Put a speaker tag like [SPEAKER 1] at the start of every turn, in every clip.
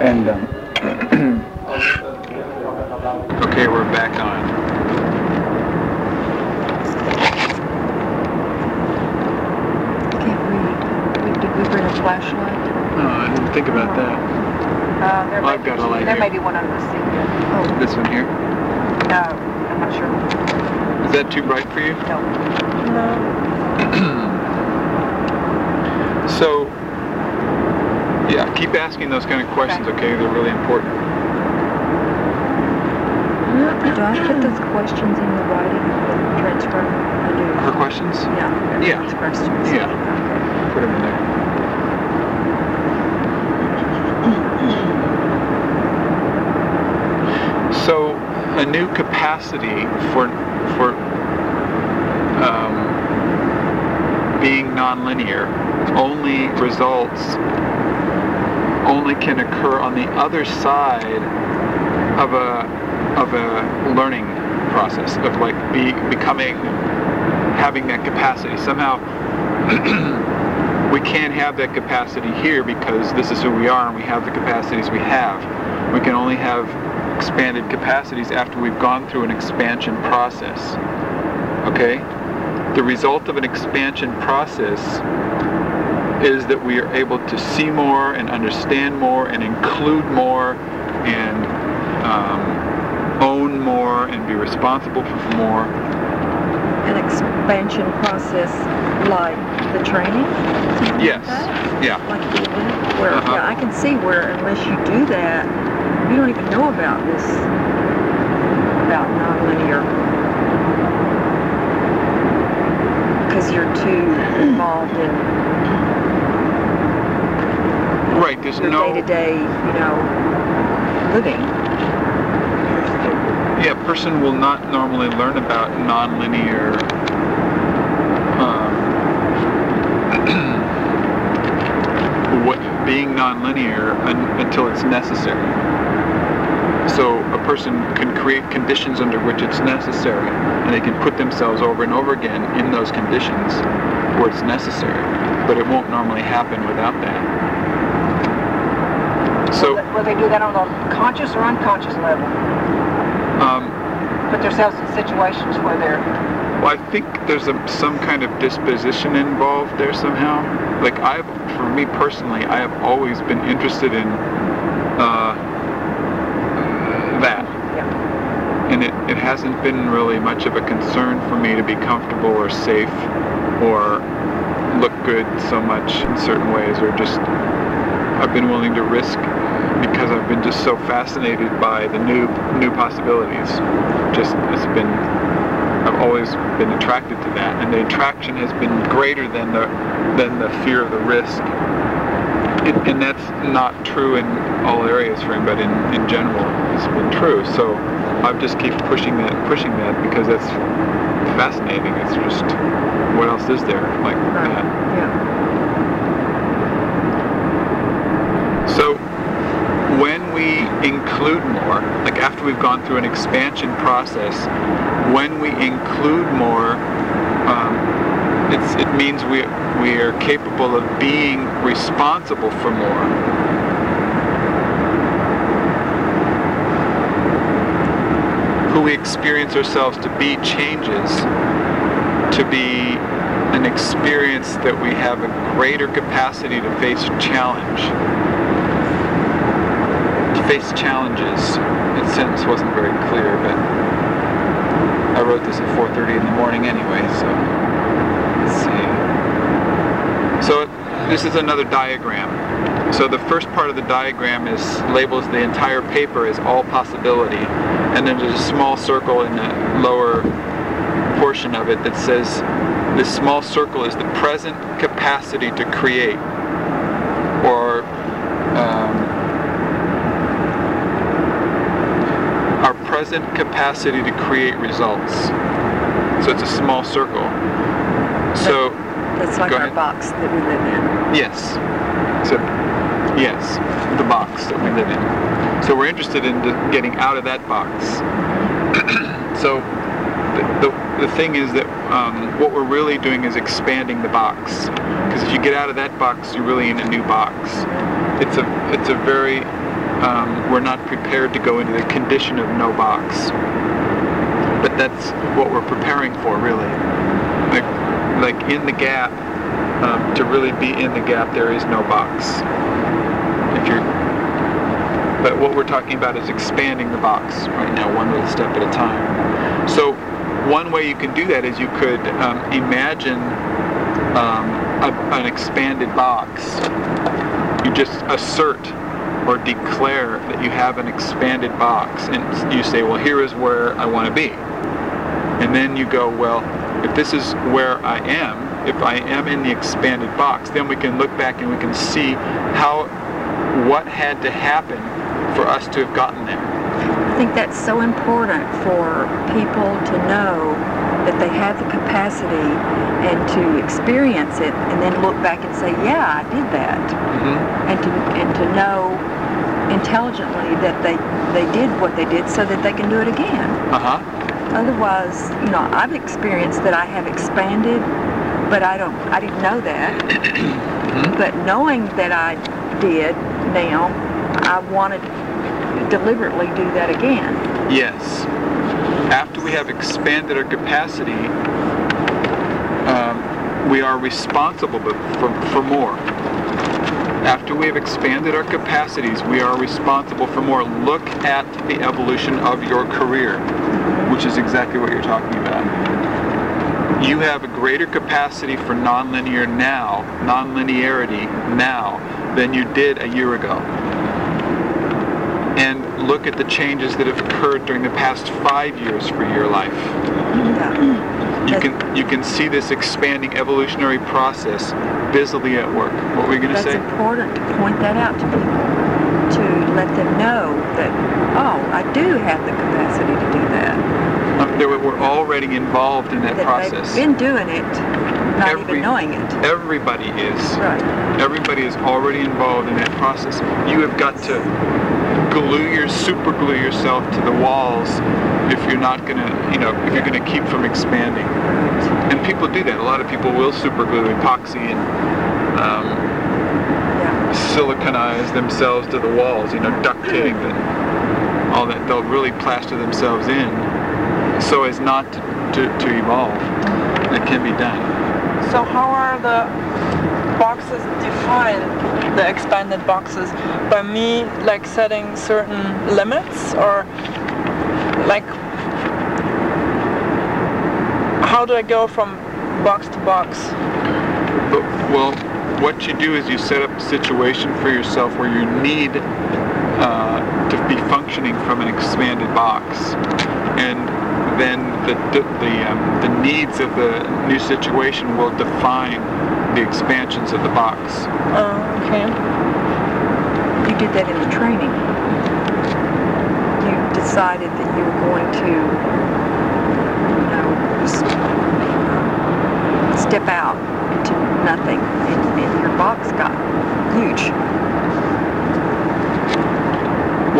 [SPEAKER 1] And um,
[SPEAKER 2] Okay, we're back on.
[SPEAKER 3] Can't read. We- Did we bring a flashlight?
[SPEAKER 2] No, I didn't think about that.
[SPEAKER 4] Uh, there
[SPEAKER 2] Well, I've got a light
[SPEAKER 4] There
[SPEAKER 2] here.
[SPEAKER 4] may be one under the seat.
[SPEAKER 3] Oh,
[SPEAKER 2] This one here.
[SPEAKER 4] No, I'm not sure.
[SPEAKER 2] Is that too bright for you?
[SPEAKER 4] No. No.
[SPEAKER 2] So, yeah, keep asking those kind of questions, okay? They're really important.
[SPEAKER 3] do I put those questions in the writing of the transfer? I do.
[SPEAKER 2] Her questions?
[SPEAKER 3] Yeah.
[SPEAKER 2] Yeah.
[SPEAKER 3] everyone's questions.
[SPEAKER 2] Yeah. Put them in there. So, a new capacity for for um, being nonlinear only results only can occur on the other side of a of a learning process of like be becoming having that capacity. Somehow we can't have that capacity here because this is who we are and we have the capacities we have. We can only have expanded capacities after we've gone through an expansion process. Okay the result of an expansion process is that we are able to see more and understand more and include more and um, own more and be responsible for more.
[SPEAKER 3] An expansion process like the training? something like
[SPEAKER 2] Yes. Yeah.
[SPEAKER 3] Like? Where,
[SPEAKER 2] Uh-huh.
[SPEAKER 3] yeah, I can see where unless you do that, you don't even know about this, about nonlinear. Because you're too involved in
[SPEAKER 2] Right. There's
[SPEAKER 3] your
[SPEAKER 2] no.
[SPEAKER 3] day-to-day, you know, living.
[SPEAKER 2] Yeah. A person will not normally learn about nonlinear. Um, what being nonlinear un, until it's necessary. So a person can create conditions under which it's necessary, and they can put themselves over and over again in those conditions where it's necessary. But it won't normally happen without that. So,
[SPEAKER 4] Will they- do that on a conscious or unconscious level?
[SPEAKER 2] um,
[SPEAKER 4] Put themselves in situations where they're,
[SPEAKER 2] well, I think there's a, some kind of disposition involved there somehow. Like I've, for me personally, I have always been interested in uh, that.
[SPEAKER 4] yeah.
[SPEAKER 2] and it, it hasn't been really much of a concern for me to be comfortable or safe or look good so much in certain ways or just I've been willing to risk because I've been just so fascinated by the new new possibilities. Just it's been I've always been attracted to that and the attraction has been greater than the than the fear of the risk. It, and that's not true in all areas for him, but in, in general, it's been true. So I just keep pushing that, pushing that because that's fascinating. It's just what else is there like that?
[SPEAKER 3] Yeah.
[SPEAKER 2] So when we include more, like after we've gone through an expansion process, when we include more, um, it's, it means we, we are capable of being responsible for more. Who we experience ourselves to be changes to be an experience that we have a greater capacity to face challenge. To face challenges. That sentence wasn't very clear, but I wrote this at 4.30 in the morning anyway, so let's see. So this is another diagram. So the first part of the diagram is labels the entire paper as all possibility, and then there's a small circle in the lower portion of it that says this small circle is the present capacity to create, or um, our present capacity to create results. So it's a small circle. So
[SPEAKER 3] That's like our
[SPEAKER 2] ahead.
[SPEAKER 3] box that we live in.
[SPEAKER 2] Yes. So, yes, the box that we live in. So we're interested in getting out of that box. so, the, the, the thing is that um, what we're really doing is expanding the box. Because if you get out of that box, you're really in a new box. It's a it's a very um, we're not prepared to go into the condition of no box. But that's what we're preparing for, really. Like like in the gap, um, to really be in the gap, there is no box. If you're but what we're talking about is expanding the box right now, one little step at a time. So one way you can do that is you could um, imagine um, a, an expanded box. You just assert or declare that you have an expanded box and you say, well, here is where I want to be. And then you go, well, if this is where I am, if I am in the expanded box, then we can look back and we can see how, what had to happen for us to have gotten there.
[SPEAKER 3] I think that's so important for people to know that they have the capacity and to experience it and then look back and say, yeah, I did that.
[SPEAKER 2] Mm-hmm.
[SPEAKER 3] And to, and to know intelligently that they, they did what they did so that they can do it again.
[SPEAKER 2] Uh-huh.
[SPEAKER 3] Otherwise, you know, I've experienced that I have expanded, but I don't, I didn't know that.
[SPEAKER 2] Mm-hmm.
[SPEAKER 3] But knowing that I did now, I want to deliberately do that again.
[SPEAKER 2] Yes. After we have expanded our capacity, um, we are responsible for, for more. After we have expanded our capacities, we are responsible for more. Look at the evolution of your career, which is exactly what you're talking about. You have a greater capacity for nonlinear now, nonlinearity now, than you did a year ago and look at the changes that have occurred during the past five years for your life. You can you can see this expanding evolutionary process busily at work. What were you going to say?
[SPEAKER 3] important to point that out to people, to let them know that, oh, I do have the capacity to do that.
[SPEAKER 2] They were, already involved in that,
[SPEAKER 3] That
[SPEAKER 2] process.
[SPEAKER 3] they've been doing it, not
[SPEAKER 2] Every-
[SPEAKER 3] even knowing it.
[SPEAKER 2] Everybody is.
[SPEAKER 3] Right.
[SPEAKER 2] Everybody is already involved in that process. You have got to glue your super glue yourself to the walls if you're not going to, you know, if you're going to keep from expanding. And people do that. A lot of people will super glue epoxy and um,
[SPEAKER 3] Yeah.
[SPEAKER 2] siliconize themselves to the walls, you know, duct taping and all that. They'll really plaster themselves in so as not to, to, to evolve. It can be done.
[SPEAKER 5] So how are the boxes defined, the expanded boxes? By me like setting certain limits or like how do I go from box to box?
[SPEAKER 2] But, well, what you do is you set up a situation for yourself where you need uh, to be functioning from an expanded box, and then the the the, um, the needs of the new situation will define the expansions of the box.
[SPEAKER 5] Oh, okay.
[SPEAKER 3] You did that in the training. You decided that you were going to, you know, step out into nothing, and, and your box got huge.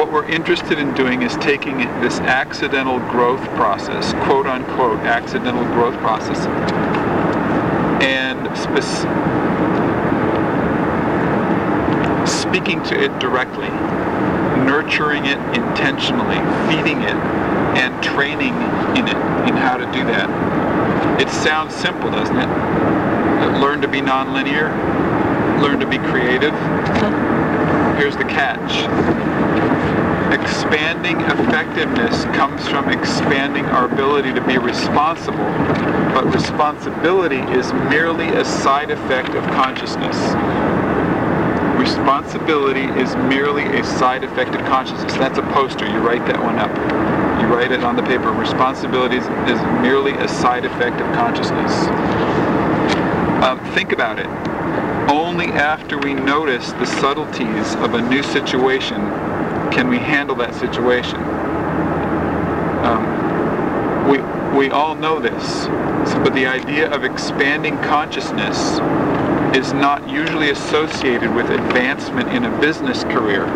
[SPEAKER 2] What we're interested in doing is taking this accidental growth process, quote unquote, accidental growth process, and speaking to it directly, nurturing it intentionally, feeding it, and training in it in how to do that. It sounds simple, doesn't it? Learn to be nonlinear, learn to be creative. Uh-huh. Here's the catch expanding effectiveness comes from expanding our ability to be responsible, but responsibility is merely a side effect of consciousness. Responsibility is merely a side effect of consciousness. That's a poster. You write that one up. You write it on the paper. Responsibility is, merely a side effect of consciousness. Um, think about it. Only after we notice the subtleties of a new situation can we handle that situation. Um, we, we all know this, but the idea of expanding consciousness is not usually associated with advancement in a business career.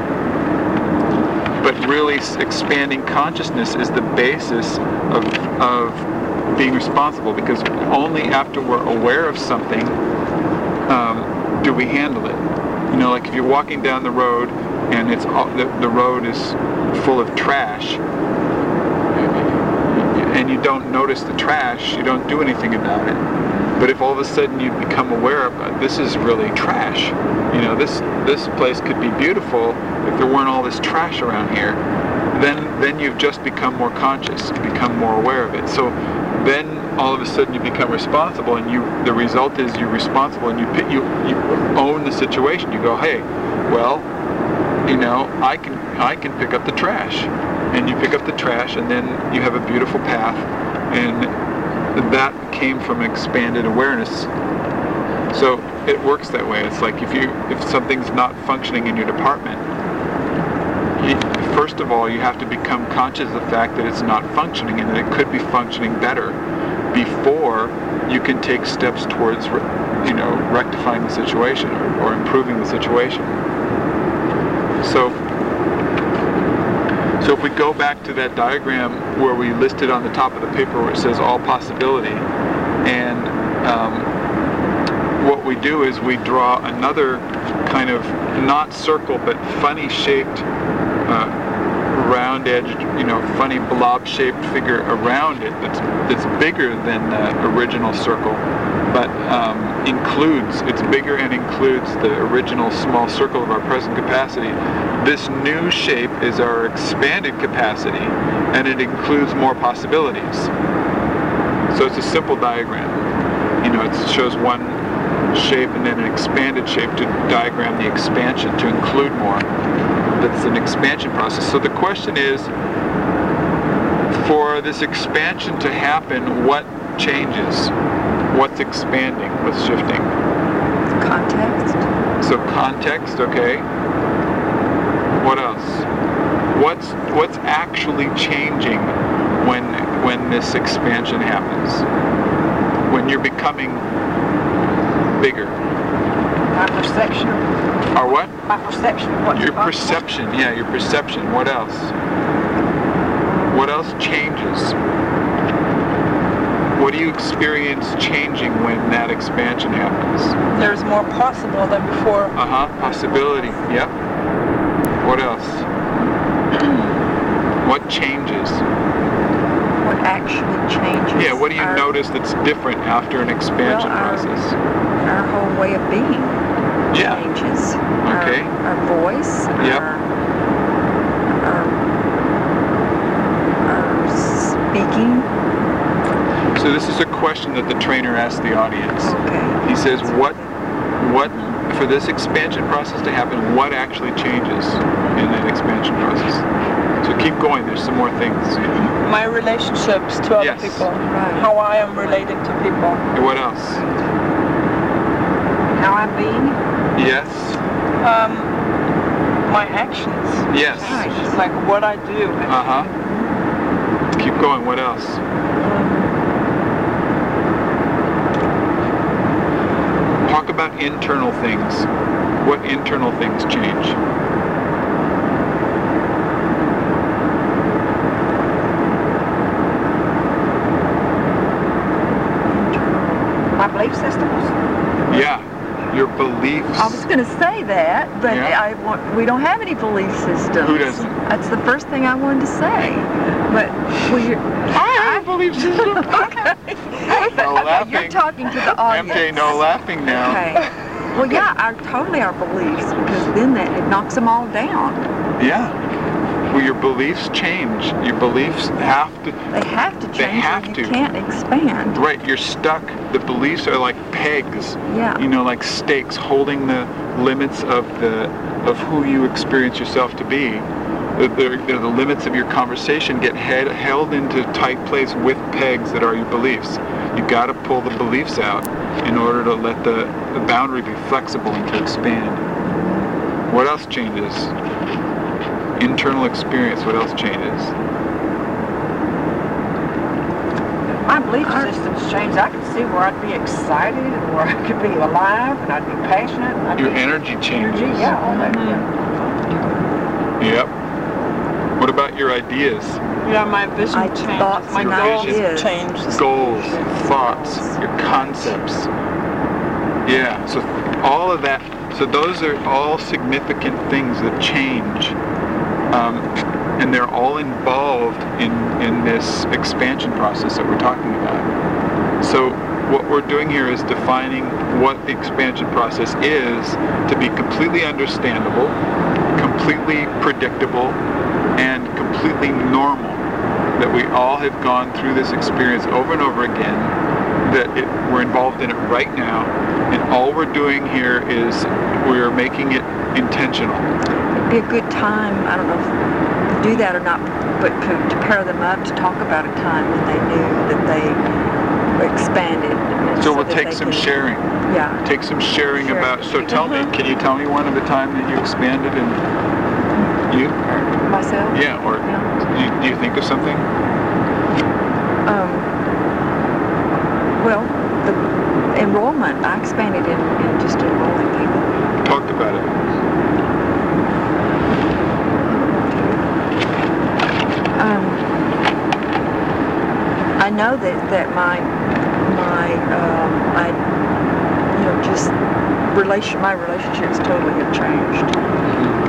[SPEAKER 2] But really, expanding consciousness is the basis of, of being responsible because only after we're aware of something um, do we handle it. You know, like if you're walking down the road and it's all, the, the road is full of trash and you don't notice the trash, you don't do anything about it. But if all of a sudden you become aware of uh, this is really trash, you know, this this place could be beautiful if there weren't all this trash around here, then then you've just become more conscious, become more aware of it. So then all of a sudden you become responsible, and you the result is you're responsible, and you you you own the situation. You go, hey, well, you know, I can I can pick up the trash, and you pick up the trash, and then you have a beautiful path, and that came from expanded awareness. So it works that way. It's like if you if something's not functioning in your department, you, first of all you have to become conscious of the fact that it's not functioning and that it could be functioning better before you can take steps towards you know rectifying the situation or, or improving the situation. So so if we go back to that diagram where we listed on the top of the paper where it says all possibility, and um, what we do is we draw another kind of not circle but funny shaped uh, round edged, you know, funny blob shaped figure around it that's, that's bigger than the original circle but um, includes, it's bigger and includes the original small circle of our present capacity. This new shape is our expanded capacity, and it includes more possibilities. So it's a simple diagram. You know, it shows one shape and then an expanded shape to diagram the expansion to include more. That's an expansion process. So the question is, for this expansion to happen, what changes? What's expanding? What's shifting?
[SPEAKER 3] Context.
[SPEAKER 2] So context, okay. What else? What's what's actually changing when when this expansion happens? When you're becoming bigger.
[SPEAKER 4] My perception.
[SPEAKER 2] Or what?
[SPEAKER 4] My perception of what's
[SPEAKER 2] Your
[SPEAKER 4] possible.
[SPEAKER 2] perception. Yeah, your perception. What else? What else changes? What do you experience changing when that expansion happens?
[SPEAKER 5] There's more possible than before.
[SPEAKER 2] Uh-huh, possibility. Yep. What else? what changes?
[SPEAKER 3] What actually changes?
[SPEAKER 2] Yeah, what do you
[SPEAKER 3] our,
[SPEAKER 2] notice that's different after an expansion
[SPEAKER 3] Well, our-
[SPEAKER 2] process?
[SPEAKER 3] Our whole way of being
[SPEAKER 2] Yeah.
[SPEAKER 3] changes.
[SPEAKER 2] Okay.
[SPEAKER 3] Our, our voice.
[SPEAKER 2] Yep.
[SPEAKER 3] Our, our speaking.
[SPEAKER 2] So this is a question that the trainer asks the audience.
[SPEAKER 3] Okay.
[SPEAKER 2] He says, what, what, for this expansion process to happen, what actually changes in that expansion process? So keep going, there's some more things.
[SPEAKER 5] My relationships to other
[SPEAKER 2] Yes.
[SPEAKER 5] people.
[SPEAKER 3] Right.
[SPEAKER 5] How I am related to people.
[SPEAKER 2] And what else?
[SPEAKER 4] How I'm being.
[SPEAKER 2] Yes.
[SPEAKER 5] Um, my actions.
[SPEAKER 2] Yes.
[SPEAKER 5] Like what I do.
[SPEAKER 2] Uh-huh. Keep going, what else? Talk about internal things. What internal things change?
[SPEAKER 4] My belief systems.
[SPEAKER 2] Yeah, your beliefs.
[SPEAKER 3] I was going to say that, but
[SPEAKER 2] Yeah.
[SPEAKER 3] I want, we don't have any belief systems.
[SPEAKER 2] Who doesn't?
[SPEAKER 3] That's the first thing I wanted to say. But we,
[SPEAKER 2] I have a belief system.
[SPEAKER 3] okay.
[SPEAKER 2] No laughing.
[SPEAKER 3] You're talking to the audience.
[SPEAKER 2] MJ, no laughing now.
[SPEAKER 3] Okay. Well, yeah, our totally our beliefs because then that it knocks them all down.
[SPEAKER 2] Yeah. Well, your beliefs change. Your beliefs have to.
[SPEAKER 3] They have to change.
[SPEAKER 2] They have
[SPEAKER 3] you
[SPEAKER 2] to.
[SPEAKER 3] can't expand.
[SPEAKER 2] Right, you're stuck. The beliefs are like pegs.
[SPEAKER 3] Yeah.
[SPEAKER 2] You know, like stakes holding the limits of the of who you experience yourself to be. The, the, the limits of your conversation get head, held into tight place with pegs that are your beliefs. You got to pull the beliefs out in order to let the, the boundary be flexible and to expand. What else changes? Internal experience. What else changes?
[SPEAKER 4] My belief
[SPEAKER 3] Our-
[SPEAKER 4] systems change. I can see where I'd be excited and where I could be alive and I'd be passionate. And I'd
[SPEAKER 2] Your
[SPEAKER 4] be
[SPEAKER 2] energy changes.
[SPEAKER 4] energy. Yeah, all that.
[SPEAKER 5] Mhm.
[SPEAKER 2] Yep. What about your ideas,
[SPEAKER 5] Yeah, my vision
[SPEAKER 3] I
[SPEAKER 5] changes.
[SPEAKER 3] thoughts
[SPEAKER 5] my goals
[SPEAKER 3] ideas.
[SPEAKER 5] change.
[SPEAKER 2] goals, thoughts, your concepts? Yeah, so all of that, so those are all significant things that change. Um, and they're all involved in, in this expansion process that we're talking about. So what we're doing here is defining what the expansion process is to be completely understandable, completely predictable, and completely normal. That we all have gone through this experience over and over again, that it, we're involved in it right now, and all we're doing here is we're making it intentional.
[SPEAKER 3] It'd be a good time, I don't know if do that or not, but to, to pair them up, to talk about a time when they knew that they expanded.
[SPEAKER 2] So we'll
[SPEAKER 3] that
[SPEAKER 2] take some sharing.
[SPEAKER 3] Yeah.
[SPEAKER 2] Take some sharing about, so tell me,
[SPEAKER 5] Mhm.
[SPEAKER 2] can you tell me one of the time that you expanded and you?
[SPEAKER 3] Myself?
[SPEAKER 2] Yeah, or
[SPEAKER 3] Yeah.
[SPEAKER 2] you, do you think of something?
[SPEAKER 3] Um, well, the enrollment, I expanded in, in just enrolling people.
[SPEAKER 2] Talked about it.
[SPEAKER 3] Know that, that my, my, um, I, you know, just relation, my relationships totally have changed.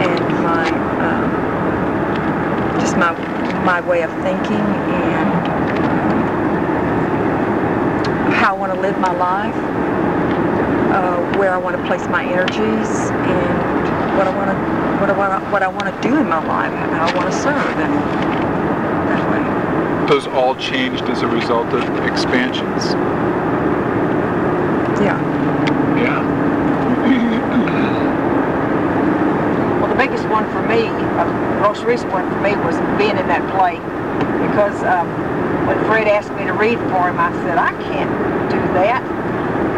[SPEAKER 3] And my, um, just my, my way of thinking and how I want to live my life, uh, where I want to place my energies, and what I want to, what I want what I want to do in my life, how I want to serve, and that way.
[SPEAKER 2] Those all changed as a result of expansions.
[SPEAKER 3] Yeah.
[SPEAKER 2] Yeah.
[SPEAKER 4] Well, the biggest one for me, uh, the most recent one for me, was being in that play. Because um, when Fred asked me to read for him, I said, I can't do that.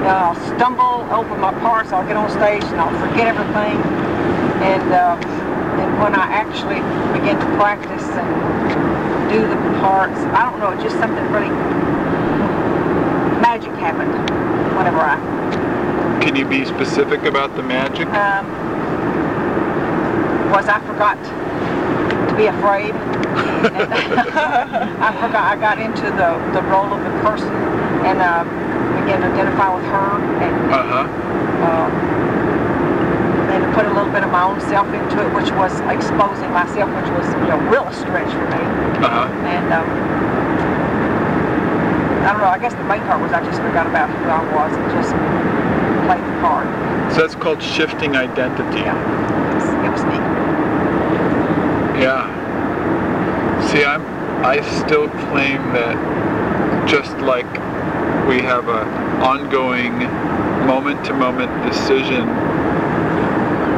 [SPEAKER 4] Uh, I'll stumble over my parts, I'll get on stage and I'll forget everything. And, uh, and when I actually begin to practice and do the I don't know, just something really magic happened whenever I
[SPEAKER 2] Can you be specific about the magic?
[SPEAKER 4] um, was I forgot to be afraid. I forgot. I got into the, the role of the person and uh, began to identify with her and
[SPEAKER 2] Uh-huh.
[SPEAKER 4] uh, put a little bit of my own self into it, which was exposing myself, which was you know real stretch for me.
[SPEAKER 2] Uh-huh.
[SPEAKER 4] And um, I don't know. I guess the main part was I just forgot about who I was and just played the part.
[SPEAKER 2] So that's called shifting identity.
[SPEAKER 4] Yeah, it was, it was neat.
[SPEAKER 2] Yeah. See, I'm I still claim that just like we have a ongoing moment to moment decision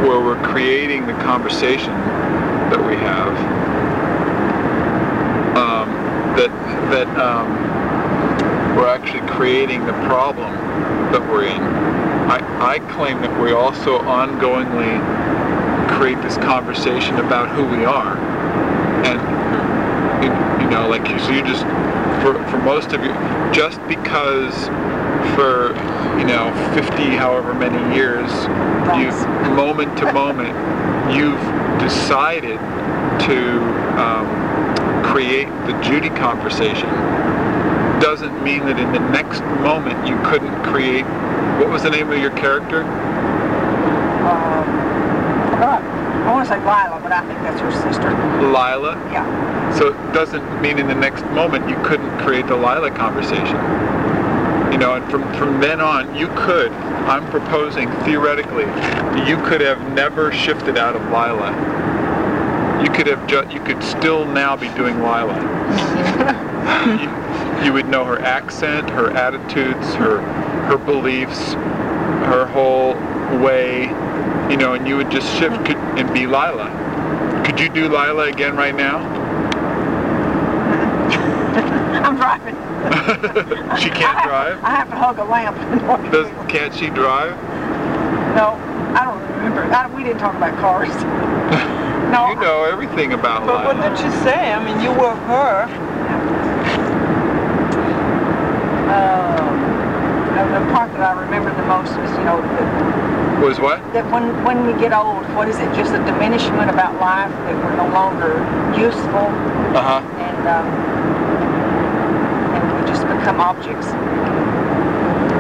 [SPEAKER 2] where we're creating the conversation that we have um, that that um, we're actually creating the problem that we're in. I, I claim that we also ongoingly create this conversation about who we are. And, you, you know, like, so you just, for, for most of you, just because for, you know, 50 however many years, you moment to moment, you've decided to um, create the Judy conversation doesn't mean that in the next moment you couldn't create, what was the name of your character?
[SPEAKER 4] um, forgot. I want to say Lila, but I think that's her sister.
[SPEAKER 2] Lila.
[SPEAKER 4] Yeah.
[SPEAKER 2] So it doesn't mean in the next moment you couldn't create the Lila conversation. You know, and from, from then on, you could, I'm proposing theoretically, you could have never shifted out of Lila. You could have just, you could still now be doing Lila. you, you would know her accent, her attitudes, her, her beliefs, her whole way, you know, and you would just shift mm-hmm. could, and be Lila. Could you do Lila again right now?
[SPEAKER 4] I'm driving.
[SPEAKER 2] She can't
[SPEAKER 4] I have,
[SPEAKER 2] drive?
[SPEAKER 4] I have to hug a lamp. in order to
[SPEAKER 2] Does, can't she drive?
[SPEAKER 4] no, I don't remember. I, we didn't talk about cars. no.
[SPEAKER 2] You know everything about life.
[SPEAKER 5] But what did you say? I mean, you were her.
[SPEAKER 4] Um, the part that I remember the most was, you know, that,
[SPEAKER 2] Was what?
[SPEAKER 4] that when, when we get old, what is it, just a diminishment about life, that we're no longer useful,
[SPEAKER 2] Uh huh.
[SPEAKER 4] and, um, and become objects.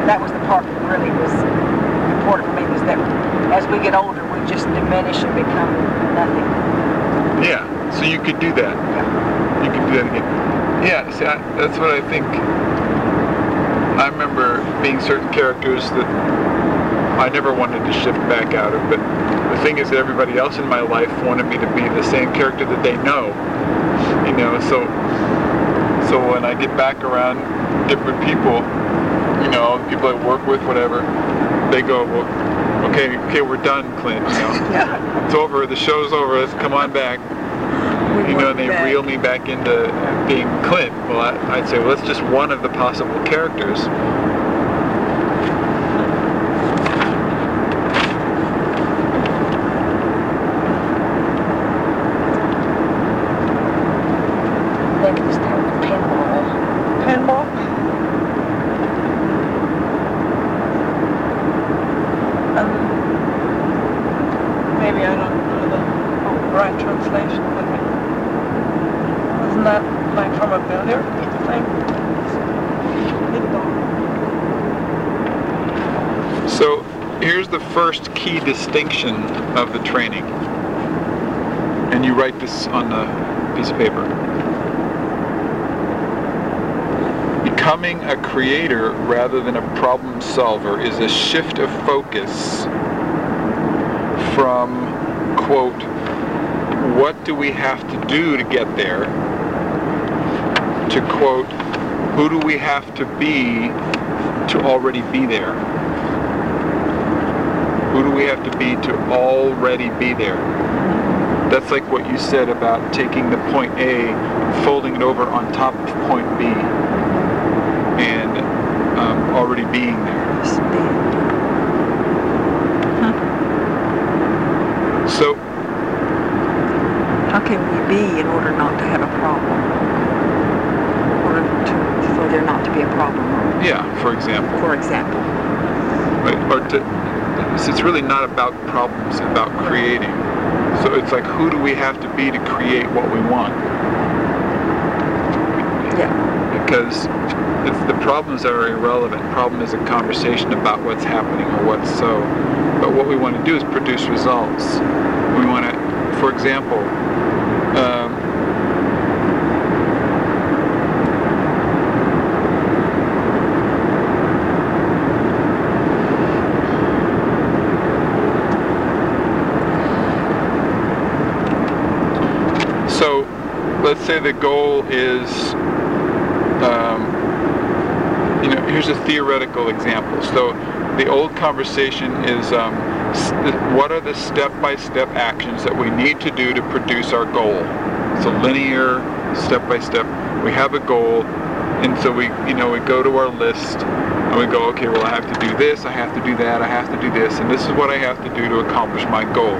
[SPEAKER 4] That was the part that really was important for me, was that as we get older, we just diminish and become nothing.
[SPEAKER 2] Yeah. So you could do that.
[SPEAKER 4] Yeah.
[SPEAKER 2] You could do that again. Yeah. See, I, that's what I think. I remember being certain characters that I never wanted to shift back out of, but the thing is that everybody else in my life wanted me to be the same character that they know. You know, so so when I get back around different people, you know, people I work with, whatever, they go, well, okay, okay, we're done, Clint. You know, it's over. The show's over. Let's come on back.
[SPEAKER 3] We
[SPEAKER 2] You know, and they
[SPEAKER 3] back.
[SPEAKER 2] reel me back into being Clint. Well, I, I'd say, well, that's just one of the possible characters.
[SPEAKER 4] Maybe just have a pinball.
[SPEAKER 5] Pinball? Um, maybe I don't know translation, isn't that like from a billiard thing?
[SPEAKER 2] So here's the first key distinction of the training. And you write this on a piece of paper. Becoming a creator rather than a problem solver is a shift of focus from, quote, what do we have to do to get there, to, quote, who do we have to be to already be there? Who do we have to be to already be there? That's like what you said about taking the point A, folding it over on top of point B, and um, already being there.
[SPEAKER 3] Just be-
[SPEAKER 2] So,
[SPEAKER 3] How can we be in order not to have a problem? In order to, for there not to be a problem,
[SPEAKER 2] yeah, for example,
[SPEAKER 3] for example.
[SPEAKER 2] right? or to, it's really not about problems, it's about creating. So it's like, who do we have to be to create what we want?
[SPEAKER 3] Yeah.
[SPEAKER 2] because the problems are irrelevant. Problem is a conversation about what's happening or what's so. But what we want to do is produce results. We want to, for example, um, so let's say the goal is um, you know, here's a theoretical example. So the old conversation is um, what are the step-by-step actions that we need to do to produce our goal? It's a linear, step-by-step. We have a goal, and so we, you know, we go to our list and we go, okay, well, I have to do this, I have to do that, I have to do this, and this is what I have to do to accomplish my goal.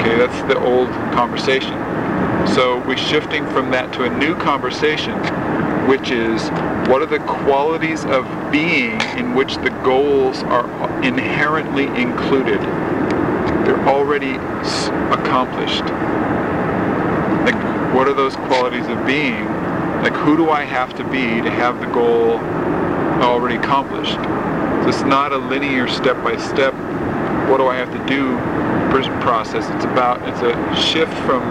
[SPEAKER 2] Okay, that's the old conversation. So we're shifting from that to a new conversation, which is what are the qualities of being in which the goals are inherently included? They're already accomplished. Like, what are those qualities of being? Like, who do I have to be to have the goal already accomplished? So it's not a linear step by step, what do I have to do pr- process. It's about, it's a shift from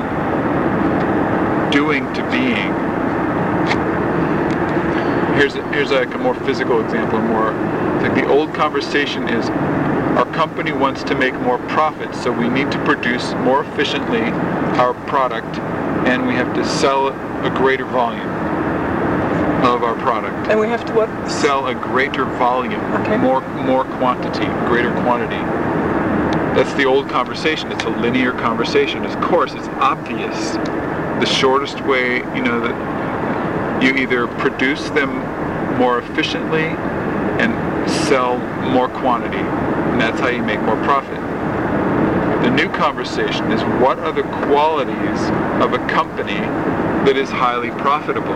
[SPEAKER 2] doing to being. Here's here's like a more physical example, more like the old conversation is our company wants to make more profit, so we need to produce more efficiently our product and we have to sell a greater volume of our product.
[SPEAKER 5] And we have to what?
[SPEAKER 2] Sell a greater volume,
[SPEAKER 5] Okay.
[SPEAKER 2] more more quantity, greater quantity. That's the old conversation. It's a linear conversation. Of course, it's obvious. The shortest way, you know, that you either produce them more efficiently and sell more quantity, and that's how you make more profit. The new conversation is what are the qualities of a company that is highly profitable?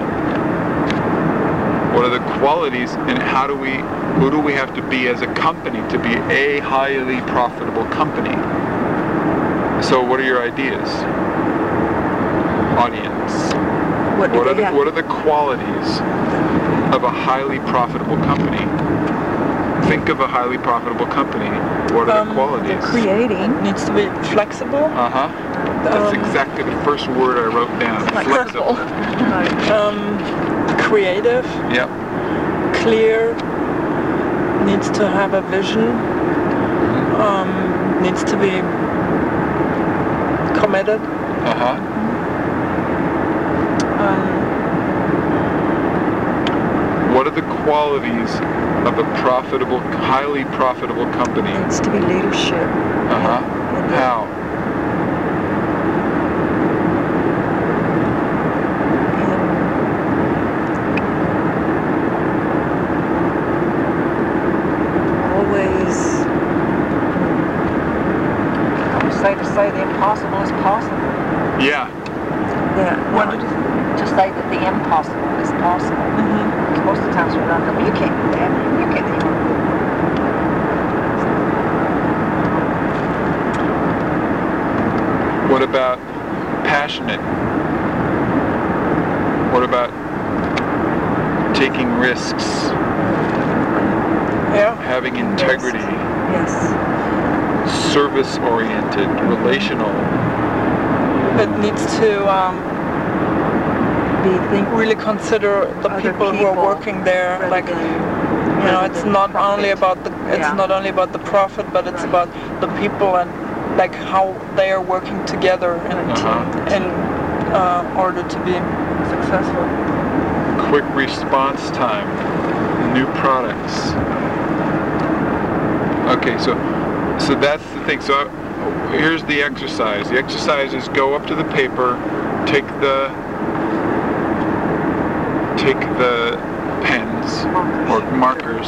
[SPEAKER 2] What are the qualities and how do we, who do we have to be as a company to be a highly profitable company? So what are your ideas? Audience.
[SPEAKER 3] What
[SPEAKER 2] What are the, what are the qualities of a highly profitable company? Think of a highly profitable company. What are
[SPEAKER 5] Um,
[SPEAKER 2] the qualities?
[SPEAKER 3] creating.
[SPEAKER 5] Needs to be flexible.
[SPEAKER 2] Uh-huh. That's
[SPEAKER 5] Um,
[SPEAKER 2] exactly the first word I wrote down.
[SPEAKER 3] Flexible.
[SPEAKER 5] Um, creative.
[SPEAKER 2] Yep.
[SPEAKER 5] clear, needs to have a vision, um, needs to be committed.
[SPEAKER 2] Uh-huh.
[SPEAKER 5] Um,
[SPEAKER 2] What are the qualities of a profitable, highly profitable company?
[SPEAKER 3] Needs to be leadership.
[SPEAKER 2] Uh-huh.
[SPEAKER 3] And the-
[SPEAKER 2] How?
[SPEAKER 3] and always
[SPEAKER 4] I would say to say the impossible is possible.
[SPEAKER 2] Yeah.
[SPEAKER 3] that.
[SPEAKER 5] what did you
[SPEAKER 4] To say that the impossible is possible.
[SPEAKER 5] Mhm.
[SPEAKER 4] Most of the times we're not going, you can't do that. You can't even.
[SPEAKER 2] What about passionate? What about taking risks,
[SPEAKER 5] Yeah.
[SPEAKER 2] having integrity,
[SPEAKER 3] Yes.
[SPEAKER 2] service oriented, relational?
[SPEAKER 5] It needs to um,
[SPEAKER 3] Be think
[SPEAKER 5] really consider the
[SPEAKER 3] Other
[SPEAKER 5] people, who are working there. Like you know, it's not
[SPEAKER 3] profit.
[SPEAKER 5] only about the it's
[SPEAKER 3] Yeah.
[SPEAKER 5] not only about the profit, but it's
[SPEAKER 3] Right.
[SPEAKER 5] about the people and like how they are working together in
[SPEAKER 2] Uh-huh.
[SPEAKER 5] in uh, order to be successful.
[SPEAKER 2] Quick response time, new products. Okay, so so that's the thing. So uh, here's the exercise. The exercise is go up to the paper, take the take the pens or markers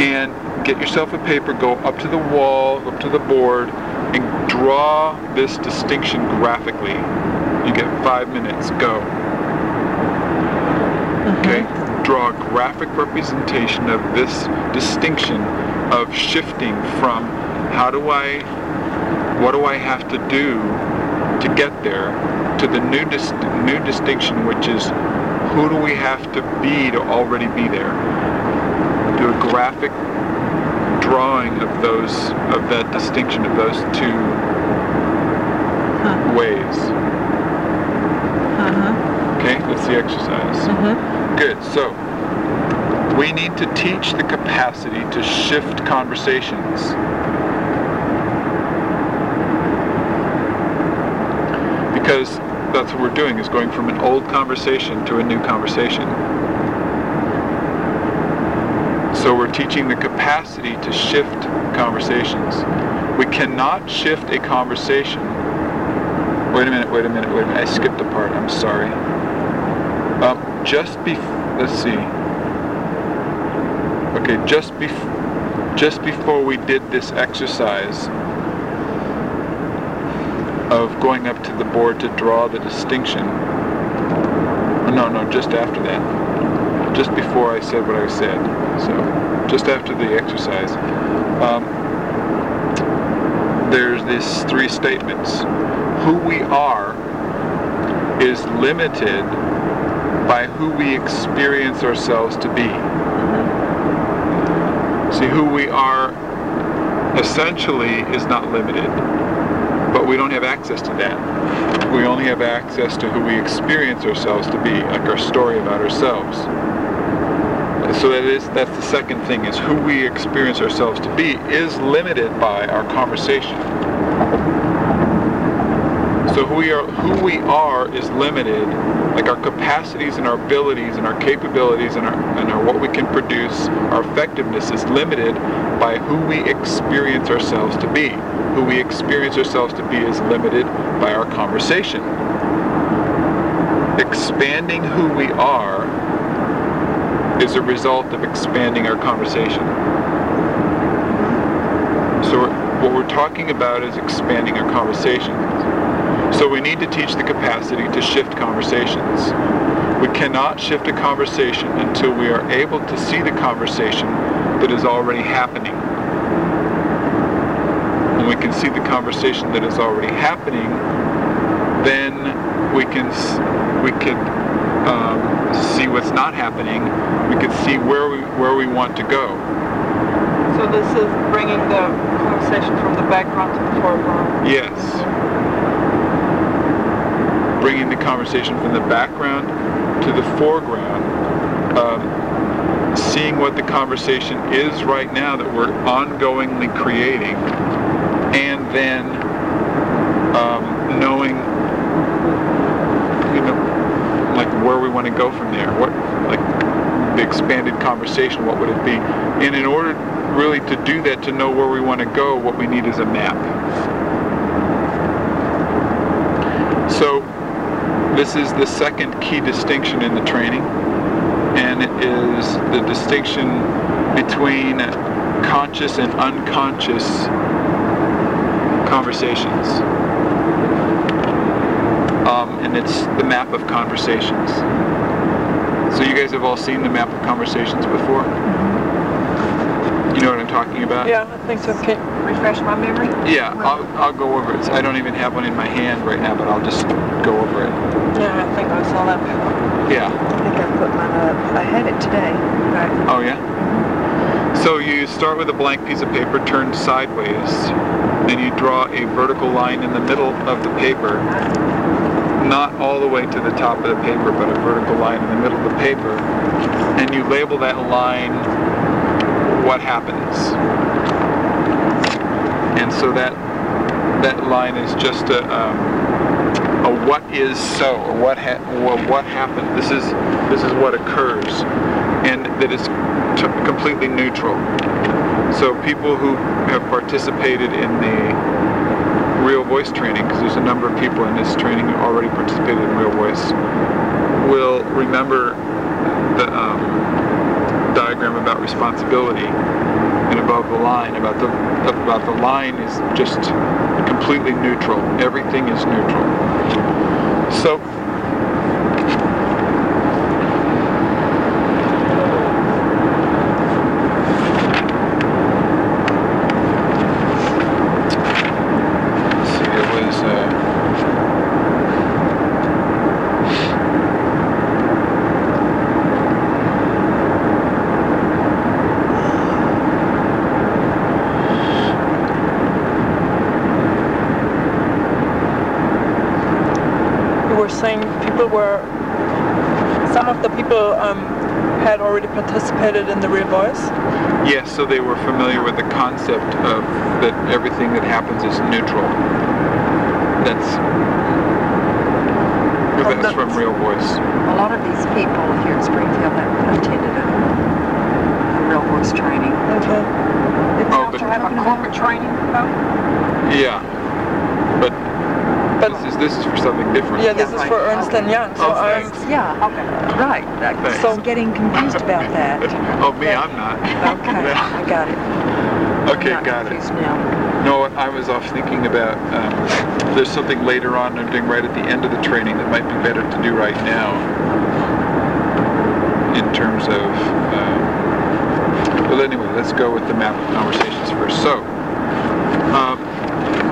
[SPEAKER 2] and get yourself a paper, go up to the wall, up to the board, and draw this distinction graphically. You get five minutes, go. Okay? Mm-hmm. Draw a graphic representation of this distinction of shifting from how do I, what do I have to do to get there, to the new, dis- new distinction, which is who do we have to be to already be there. Do a graphic drawing of those, of that distinction of those two ways. Uh-huh. Okay, that's the exercise. Uh-huh. Good. So we need to teach the capacity to shift conversations. Because that's what we're doing is going from an old conversation to a new conversation. So we're teaching the capacity to shift conversations. We cannot shift a conversation. Wait a minute, wait a minute, wait a minute. I skipped a part. I'm sorry. Um, just be, let's see. Okay, just bef- just before we did this exercise of going up to the board to draw the distinction. No, no, just after that. Just before I said what I said. So, just after the exercise. Um, there's these three statements. Who we are is limited by who we experience ourselves to be. See, who we are essentially is not limited, but we don't have access to that. We only have access to who we experience ourselves to be, like our story about ourselves. So that is that's the second thing is who we experience ourselves to be is limited by our conversation. So who we are who we are is limited, like our capacities and our abilities and our capabilities and our and our what we can produce, our effectiveness is limited by who we experience ourselves to be. Who we experience ourselves to be is limited by our conversation. Expanding who we are is a result of expanding our conversation. So what we're talking about is expanding our conversations. So we need to teach the capacity to shift conversations. We cannot shift a conversation until we are able to see the conversation that is already happening. When we can see the conversation that is already happening, then we can we could um, see what's not happening. We could see where we where we want to go.
[SPEAKER 5] So this is bringing the conversation from the background to the foreground.
[SPEAKER 2] Yes. Bringing the conversation from the background to the foreground. Um, seeing what the conversation is right now that we're ongoingly creating. And then um, knowing, you know, like where we want to go from there. What, like the expanded conversation, what would it be? And in order really to do that, to know where we want to go, what we need is a map. So this is the second key distinction in the training, and it is the distinction between conscious and unconscious conversations. Um, and it's the map of conversations. So you guys have all seen the map of conversations before? You know what I'm talking about?
[SPEAKER 5] Yeah, I think so. Okay.
[SPEAKER 4] Refresh my memory.
[SPEAKER 2] Yeah, I'll, I'll go over it. I don't even have one in my hand right now, but I'll just go over it.
[SPEAKER 5] Yeah, I think I saw that before.
[SPEAKER 2] Yeah.
[SPEAKER 3] I think I put mine up. I had it today. Right.
[SPEAKER 2] Oh, yeah? So you start with a blank piece of paper turned sideways, and you draw a vertical line in the middle of the paper. Not all the way to the top of the paper, but a vertical line in the middle of the paper. And you label that line what happens. And so that that line is just a, um, a what is so, what ha- what happened. This is this is what occurs, and that is t- completely neutral. So people who have participated in the real voice training, because there's a number of people in this training who already participated in real voice, will remember the um, diagram about responsibility and above the line about the about the line is just completely neutral. Everything is neutral. So let's see, it was uh,
[SPEAKER 5] You were saying people were, some of the people um, had already participated in the real voice.
[SPEAKER 2] Yes, so they were familiar with the concept of that everything that happens is neutral. That's
[SPEAKER 3] Oh,
[SPEAKER 2] that's from Real Voice.
[SPEAKER 3] A lot of these people here in Springfield have attended a, a real voice training.
[SPEAKER 5] Okay.
[SPEAKER 4] Did
[SPEAKER 2] Oh,
[SPEAKER 4] you
[SPEAKER 2] but-
[SPEAKER 4] also have a corporate training though?
[SPEAKER 2] Yeah, but
[SPEAKER 5] But
[SPEAKER 2] this is this is for something different.
[SPEAKER 5] yeah, this
[SPEAKER 3] Yeah,
[SPEAKER 5] is for
[SPEAKER 3] right.
[SPEAKER 5] Ernst and Young. So
[SPEAKER 2] Oh,
[SPEAKER 5] I'm
[SPEAKER 2] thanks.
[SPEAKER 3] Yeah,
[SPEAKER 4] Okay.
[SPEAKER 3] right.
[SPEAKER 2] Thanks.
[SPEAKER 3] So I'm getting confused about that.
[SPEAKER 2] oh, me, I'm not.
[SPEAKER 3] Okay, I got it.
[SPEAKER 2] Okay, got it.
[SPEAKER 3] now.
[SPEAKER 2] No, I was off thinking about um, there's something later on I'm doing right at the end of the training that might be better to do right now in terms of. Um, well, anyway, let's go with the map of conversations first. So, um,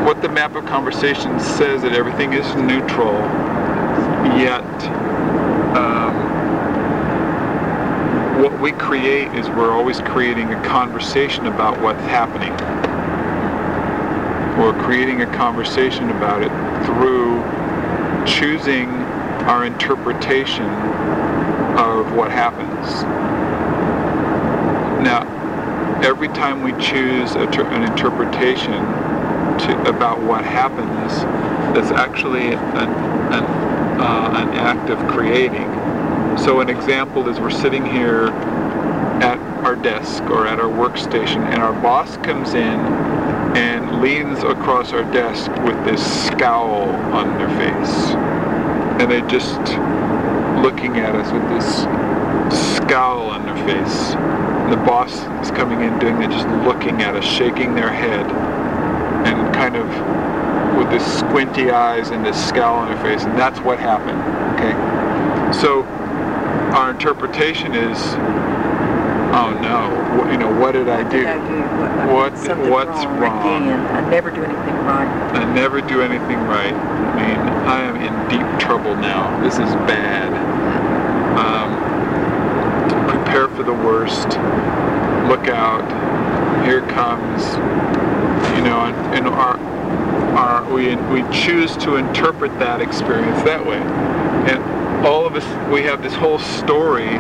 [SPEAKER 2] what the map of conversations says that everything is neutral, yet um, what we create is we're always creating a conversation about what's happening. We're creating a conversation about it through choosing our interpretation of what happens. Now, every time we choose ter- an interpretation to, about what happens, that's actually an, an, uh, an act of creating. So an example is we're sitting here desk or at our workstation and our boss comes in and leans across our desk with this scowl on their face. And they're just looking at us with this scowl on their face. And the boss is coming in doing that, just looking at us, shaking their head, and kind of with this squinty eyes and this scowl on their face. And that's what happened. Okay? So our interpretation is, oh no, you know, what did I
[SPEAKER 3] What
[SPEAKER 2] do?
[SPEAKER 3] did I do? What,
[SPEAKER 2] What-
[SPEAKER 3] something
[SPEAKER 2] what's wrong?
[SPEAKER 3] Again, I never do anything right.
[SPEAKER 2] I never do anything right. I mean, I am in deep trouble now. This is bad. Um, prepare for the worst. Look out. Here comes. You know, and, and our, our, we, we choose to interpret that experience that way. And all of us, we have this whole story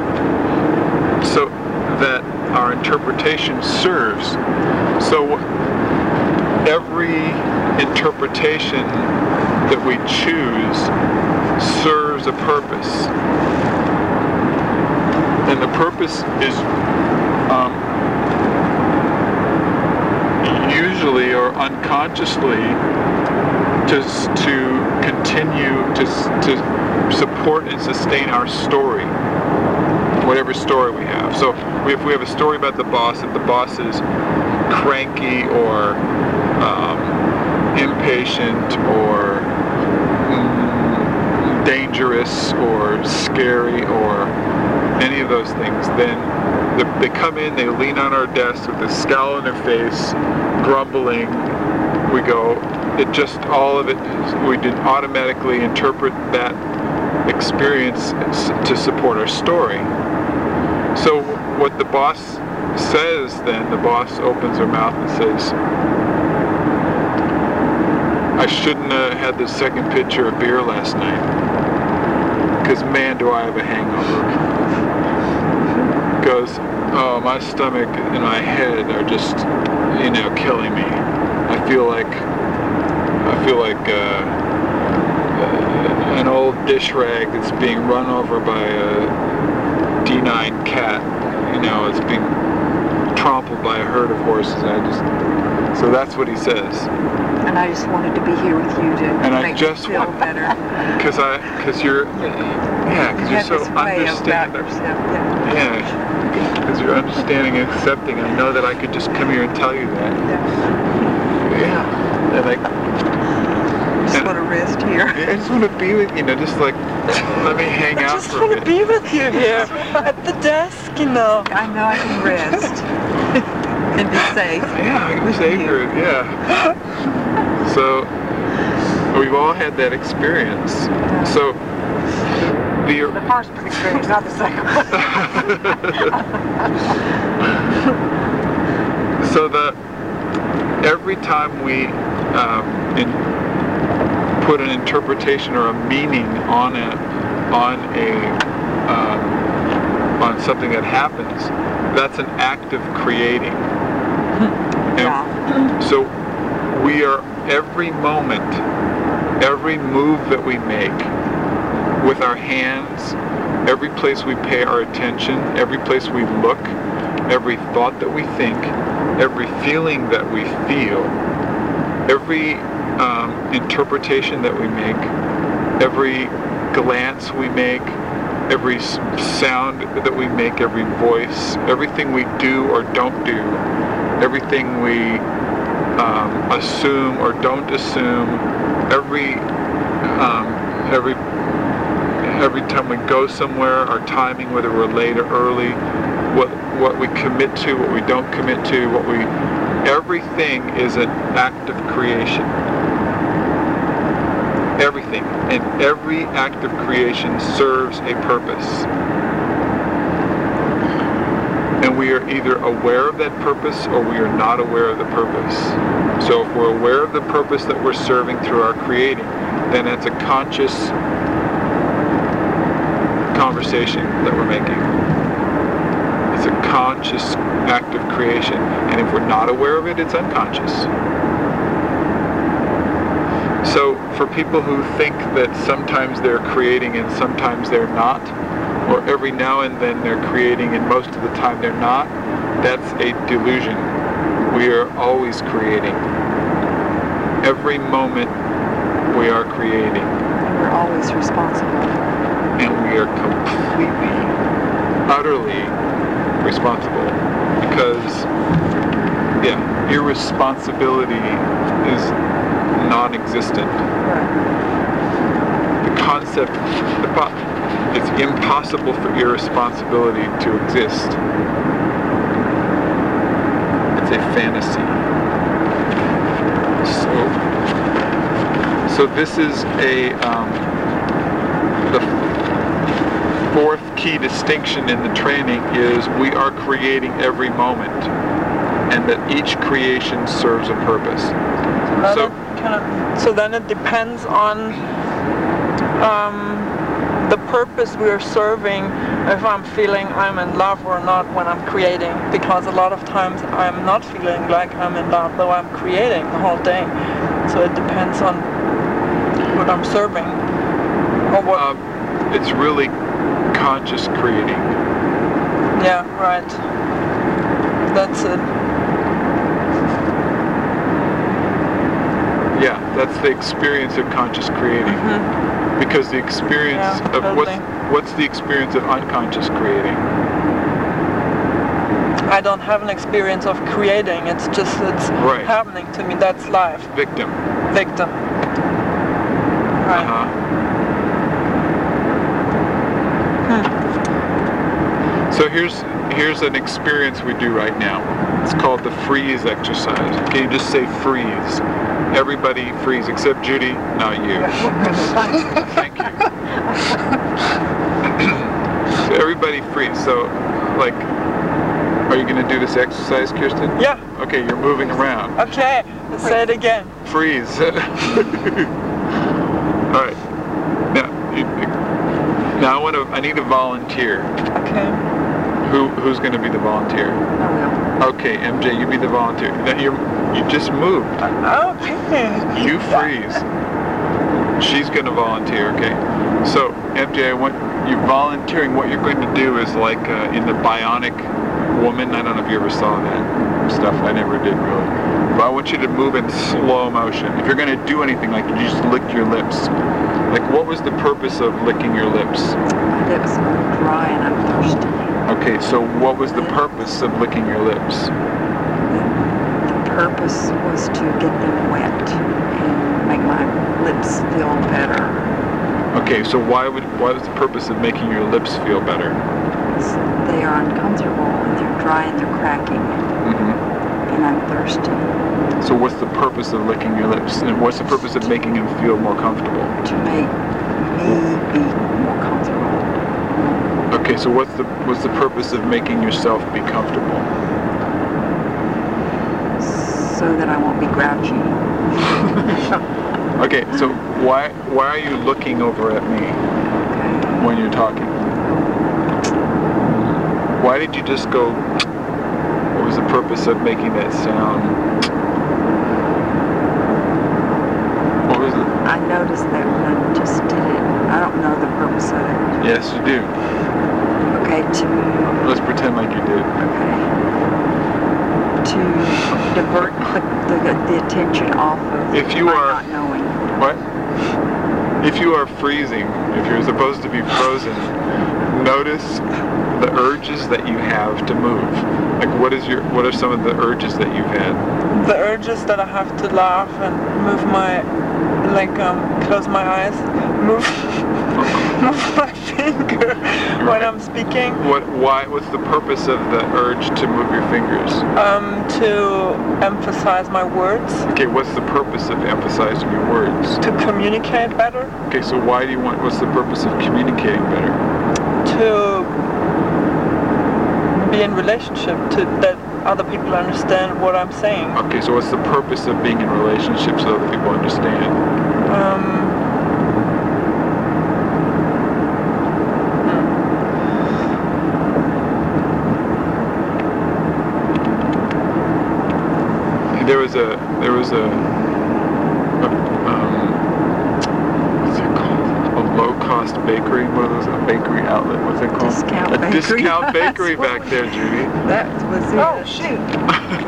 [SPEAKER 2] so our interpretation serves. So every interpretation that we choose serves a purpose. And the purpose is um, usually or unconsciously just to continue to, to support and sustain our story whatever story we have. So if we have a story about the boss, if the boss is cranky or um, impatient or mm, dangerous or scary or any of those things, then the, they come in, they lean on our desk with a scowl on their face, grumbling. We go, it just, all of it, we did automatically interpret that experience to support our story. So what the boss says then, the boss opens her mouth and says, I shouldn't have had the second pitcher of beer last night. Because man, do I have a hangover. Goes, oh, my stomach and my head are just, you know, killing me. I feel like, I feel like uh, an old dish rag that's being run over by a D9 cat, you know, it's being trampled by a herd of horses. I just, so that's what he says.
[SPEAKER 3] And I just wanted to be here with you to
[SPEAKER 2] And I just
[SPEAKER 3] you feel
[SPEAKER 2] want-
[SPEAKER 3] better.
[SPEAKER 2] Cause I, cause you're, yeah, cause
[SPEAKER 3] You
[SPEAKER 2] you're so understanding.
[SPEAKER 3] Yeah.
[SPEAKER 2] Yeah, cause you're understanding and accepting. I know that I could just come here and tell you that.
[SPEAKER 3] Yeah.
[SPEAKER 2] Yeah. And
[SPEAKER 3] I just
[SPEAKER 2] And-
[SPEAKER 3] want to rest here.
[SPEAKER 2] yeah, I just want to be with you know, just like let me hang out. I just
[SPEAKER 5] want to be with you here at the desk, you know.
[SPEAKER 3] I know I can rest and be safe.
[SPEAKER 2] Yeah, I can
[SPEAKER 3] with
[SPEAKER 2] save
[SPEAKER 3] you.
[SPEAKER 2] Yeah. So we've all had that experience. So the
[SPEAKER 4] The first experience, not the second
[SPEAKER 2] so the every time we um, in, put an interpretation or a meaning on a on a um, on something that happens, that's an act of creating. And
[SPEAKER 3] Yeah.
[SPEAKER 2] So we are every moment, every move that we make with our hands, every place we pay our attention, every place we look, every thought that we think, every feeling that we feel, every um, interpretation that we make, every glance we make, every sound that we make, every voice, everything we do or don't do, everything we um, assume or don't assume, every um, every every time we go somewhere, our timing, whether we're late or early, what what we commit to, what we don't commit to, what we everything is an act of creation. Everything and every act of creation serves a purpose. And we are either aware of that purpose or we are not aware of the purpose. So if we're aware of the purpose that we're serving through our creating, then it's a conscious conversation that we're making. It's a conscious act of creation. And if we're not aware of it, it's unconscious. So for people who think that sometimes they're creating and sometimes they're not, or every now and then they're creating and most of the time they're not, that's a delusion. We are always creating. Every moment we are creating And
[SPEAKER 3] We're always responsible.
[SPEAKER 2] and we are completely, utterly responsible because, yeah, irresponsibility is non-existent. The concept, it's impossible for irresponsibility to exist. It's a fantasy. So, so this is a um, the fourth key distinction in the training is we are creating every moment, and that each creation serves a purpose. So-
[SPEAKER 5] so then it depends on um, the purpose we are serving if I'm feeling I'm in love or not when I'm creating because a lot of times I'm not feeling like I'm in love though I'm creating the whole day so it depends on what I'm serving or what
[SPEAKER 2] Um, it's really conscious creating.
[SPEAKER 5] yeah right. That's it
[SPEAKER 2] Yeah, that's the experience of conscious creating.
[SPEAKER 5] Mhm.
[SPEAKER 2] Because the experience
[SPEAKER 5] Yeah,
[SPEAKER 2] of what's
[SPEAKER 5] totally.
[SPEAKER 2] what's the experience of unconscious creating?
[SPEAKER 5] I don't have an experience of creating it's just it's
[SPEAKER 2] Right.
[SPEAKER 5] happening to me that's life
[SPEAKER 2] Victim.
[SPEAKER 5] victim right
[SPEAKER 2] Uh-huh. So here's here's an experience we do right now. It's called the freeze exercise. Okay, you just say freeze. Everybody freeze except Judy, not you. Thank you. so everybody freeze. So like are you gonna do this exercise, Kirsten?
[SPEAKER 5] yeah
[SPEAKER 2] Okay, you're moving around.
[SPEAKER 5] Okay, say it again.
[SPEAKER 2] Freeze. All right. Now, you, now I want to. I need a volunteer.
[SPEAKER 5] Okay.
[SPEAKER 2] Who who's going to be the volunteer? Okay, MJ, you be the volunteer. Now you you just moved.
[SPEAKER 5] Okay.
[SPEAKER 2] You freeze. She's going to volunteer. Okay. So MJ, I want you volunteering. What you're going to do is like uh, in the Bionic Woman. I don't know if you ever saw that stuff. I never did really. But I want you to move in slow motion. If you're going to do anything, like you just lick your lips. Like what was the purpose of licking your lips?
[SPEAKER 3] My lips are dry and I'm thirsty.
[SPEAKER 2] Okay, so what was the purpose of licking your lips?
[SPEAKER 3] Purpose was to get them wet and make my lips feel better.
[SPEAKER 2] Okay, so why would why was the purpose of making your lips feel better?
[SPEAKER 3] They are uncomfortable and they're dry and they're cracking
[SPEAKER 2] Mm-hmm.
[SPEAKER 3] and I'm thirsty.
[SPEAKER 2] So what's the purpose of licking your lips? And what's the purpose of making them feel more comfortable?
[SPEAKER 3] To make me be more comfortable.
[SPEAKER 2] Okay, so what's the what's the purpose of making yourself be comfortable?
[SPEAKER 3] So that I won't be grouchy.
[SPEAKER 2] Okay, so why why are you looking over at me
[SPEAKER 3] Okay.
[SPEAKER 2] when you're talking? Why did you just go? What was the purpose of making that sound? What was it?
[SPEAKER 3] I noticed that when I just did it. I don't know the purpose of it.
[SPEAKER 2] Yes, you do.
[SPEAKER 3] Okay, to
[SPEAKER 2] Let's pretend like you did.
[SPEAKER 3] okay. To divert the, the, the attention off of
[SPEAKER 2] If you are-
[SPEAKER 3] not knowing.
[SPEAKER 2] What? If you are freezing, if you're supposed to be frozen, notice the urges that you have to move. Like what is your what are some of the urges that you've had?
[SPEAKER 5] The urges that I have to laugh and move my, like, um, close my eyes, move, move my finger when I'm speaking,
[SPEAKER 2] What why what's the purpose of the urge to move your fingers?
[SPEAKER 5] um, to emphasize my words,
[SPEAKER 2] Okay, what's the purpose of emphasizing your words?
[SPEAKER 5] to communicate better,
[SPEAKER 2] Okay, so why do you want what's the purpose of communicating better?
[SPEAKER 5] to be in relationship, to that other people understand what I'm saying.
[SPEAKER 2] Okay, so what's the purpose of being in relationships so that people understand?
[SPEAKER 5] Um,
[SPEAKER 2] a there was a, a um, what's it called? A low cost bakery. What was a bakery outlet? What's it called?
[SPEAKER 3] Discount
[SPEAKER 2] a
[SPEAKER 3] bakery.
[SPEAKER 2] discount bakery back there, Judy.
[SPEAKER 3] That was it.
[SPEAKER 4] Oh, shoot.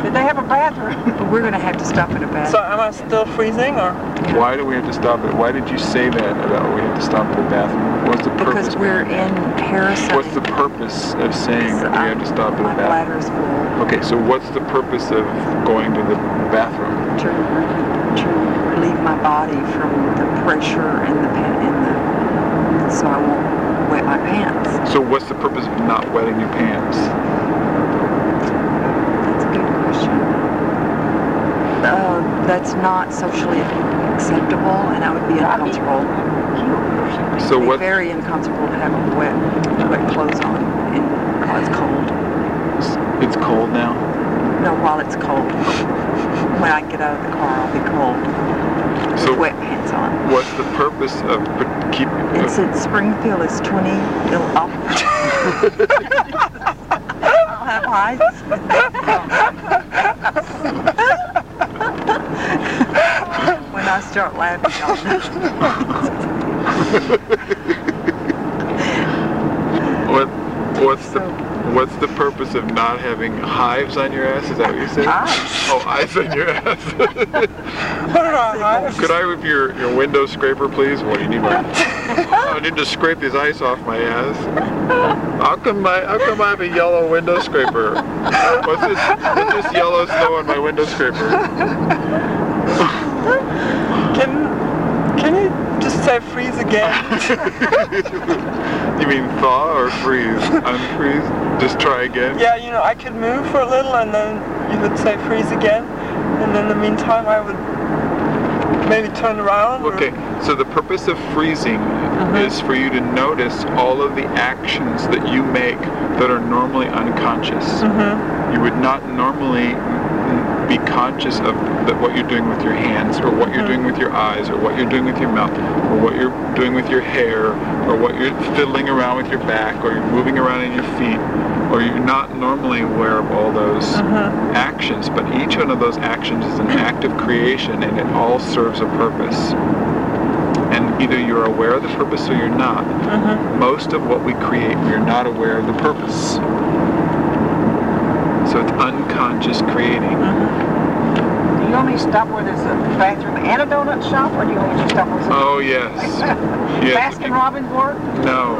[SPEAKER 4] Did they have a bathroom?
[SPEAKER 3] But we're gonna have to stop at a bathroom.
[SPEAKER 5] so am I still freezing or?
[SPEAKER 2] Why do we have to stop it? Why did you say that about we have to stop at the bathroom? What's the purpose?
[SPEAKER 3] Because we're in
[SPEAKER 2] behind that?
[SPEAKER 3] Harrison.
[SPEAKER 2] What's the purpose of saying that we have to stop at
[SPEAKER 3] My
[SPEAKER 2] the bathroom?
[SPEAKER 3] bladder's full.
[SPEAKER 2] Okay, so what's the purpose of going to the bathroom?
[SPEAKER 3] To, to relieve my body from the pressure and the and the so I won't wet my pants.
[SPEAKER 2] So what's the purpose of not wetting your pants?
[SPEAKER 3] That's a good question. Uh, that's not socially acceptable, and I would be uncomfortable.
[SPEAKER 2] So what?
[SPEAKER 3] very uncomfortable to have wet, wet clothes on, and while it's cold.
[SPEAKER 2] It's cold now.
[SPEAKER 3] No, while it's cold. When I get out of the car, I'll be cold with
[SPEAKER 2] So
[SPEAKER 3] wet pants on.
[SPEAKER 2] what's the purpose of pr- keep?
[SPEAKER 3] It said Springfield is 20. It'll, I'll, have eyes. when I start laughing, I'll
[SPEAKER 2] What? What's the? What's the purpose of not having hives on your ass? Is that what you said?
[SPEAKER 3] Eyes.
[SPEAKER 2] Oh, eyes on your ass.
[SPEAKER 5] What are hives?
[SPEAKER 2] Could I have your, your window scraper, please? What do you need? My, I need to scrape this ice off my ass. How come my How come I have a yellow window scraper? What's this? What's this yellow snow on my window scraper?
[SPEAKER 5] Can can you just say freeze again?
[SPEAKER 2] you mean thaw or freeze? Unfreeze? Just try again.
[SPEAKER 5] yeah, you know, I could move for a little and then you would say freeze again. And in the meantime, I would maybe turn around. or-
[SPEAKER 2] Okay, so the purpose of freezing is for you to notice all of the actions that you make that are normally unconscious.
[SPEAKER 5] Mhm.
[SPEAKER 2] You would not normally be conscious of that what you're doing with your hands or what you're mm-hmm. doing with your eyes or what you're doing with your mouth or what you're doing with your hair or what you're fiddling around with your back or you're moving around in your feet or you're not normally aware of all those uh-huh. actions but each one of those actions is an act of creation and it all serves a purpose. And either you're aware of the purpose or you're not. Uh-huh. Most of what we create we're not aware of the purpose so it's unconscious creating mm-hmm.
[SPEAKER 4] Do you want me to stop where there's a bathroom and a donut shop, or do you want me to stop where there's a
[SPEAKER 2] oh yes yes if
[SPEAKER 4] Baskin Robbins work?
[SPEAKER 2] no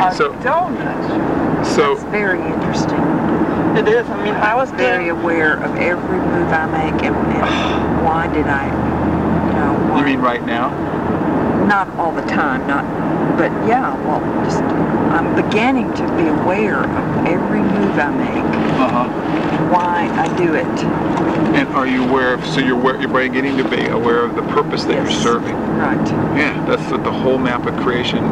[SPEAKER 4] A
[SPEAKER 2] So-
[SPEAKER 4] donut shop.
[SPEAKER 2] so
[SPEAKER 3] It's very interesting.
[SPEAKER 5] It is. I mean, I was
[SPEAKER 3] Very
[SPEAKER 5] being
[SPEAKER 3] aware of every move I make and, and why did I, you know, why,
[SPEAKER 2] you mean right now
[SPEAKER 3] not all the time, not, but yeah, well, just, I'm beginning to be aware of every move I make,
[SPEAKER 2] uh-huh
[SPEAKER 3] why I do it.
[SPEAKER 2] and are you aware of so you're aware, you're beginning to be aware of the purpose that
[SPEAKER 3] Yes.
[SPEAKER 2] you're serving
[SPEAKER 3] Right.
[SPEAKER 2] yeah that's what the whole map of creation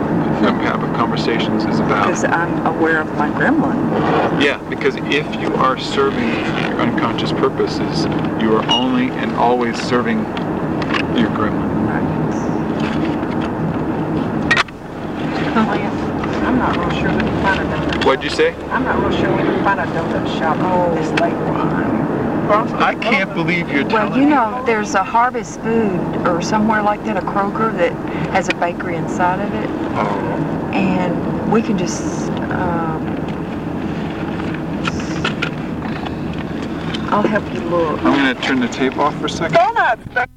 [SPEAKER 2] the map of conversations is about
[SPEAKER 3] Because I'm aware of my gremlin.
[SPEAKER 2] Yeah, because if you are serving your unconscious purposes, you are only and always serving your gremlin.
[SPEAKER 4] I'm not real sure we can find a donut shop.
[SPEAKER 2] What'd you say?
[SPEAKER 4] I'm not real sure we can find a donut shop this late.
[SPEAKER 2] I can't believe you're telling
[SPEAKER 3] Well,
[SPEAKER 2] telling
[SPEAKER 3] you
[SPEAKER 2] me.
[SPEAKER 3] know, there's a Harvest Food or somewhere like that, a Kroger that has a bakery inside of it,
[SPEAKER 2] Oh,
[SPEAKER 3] and we can just. Um, I'll help you look.
[SPEAKER 2] I'm gonna turn the tape off for a second.
[SPEAKER 5] donuts.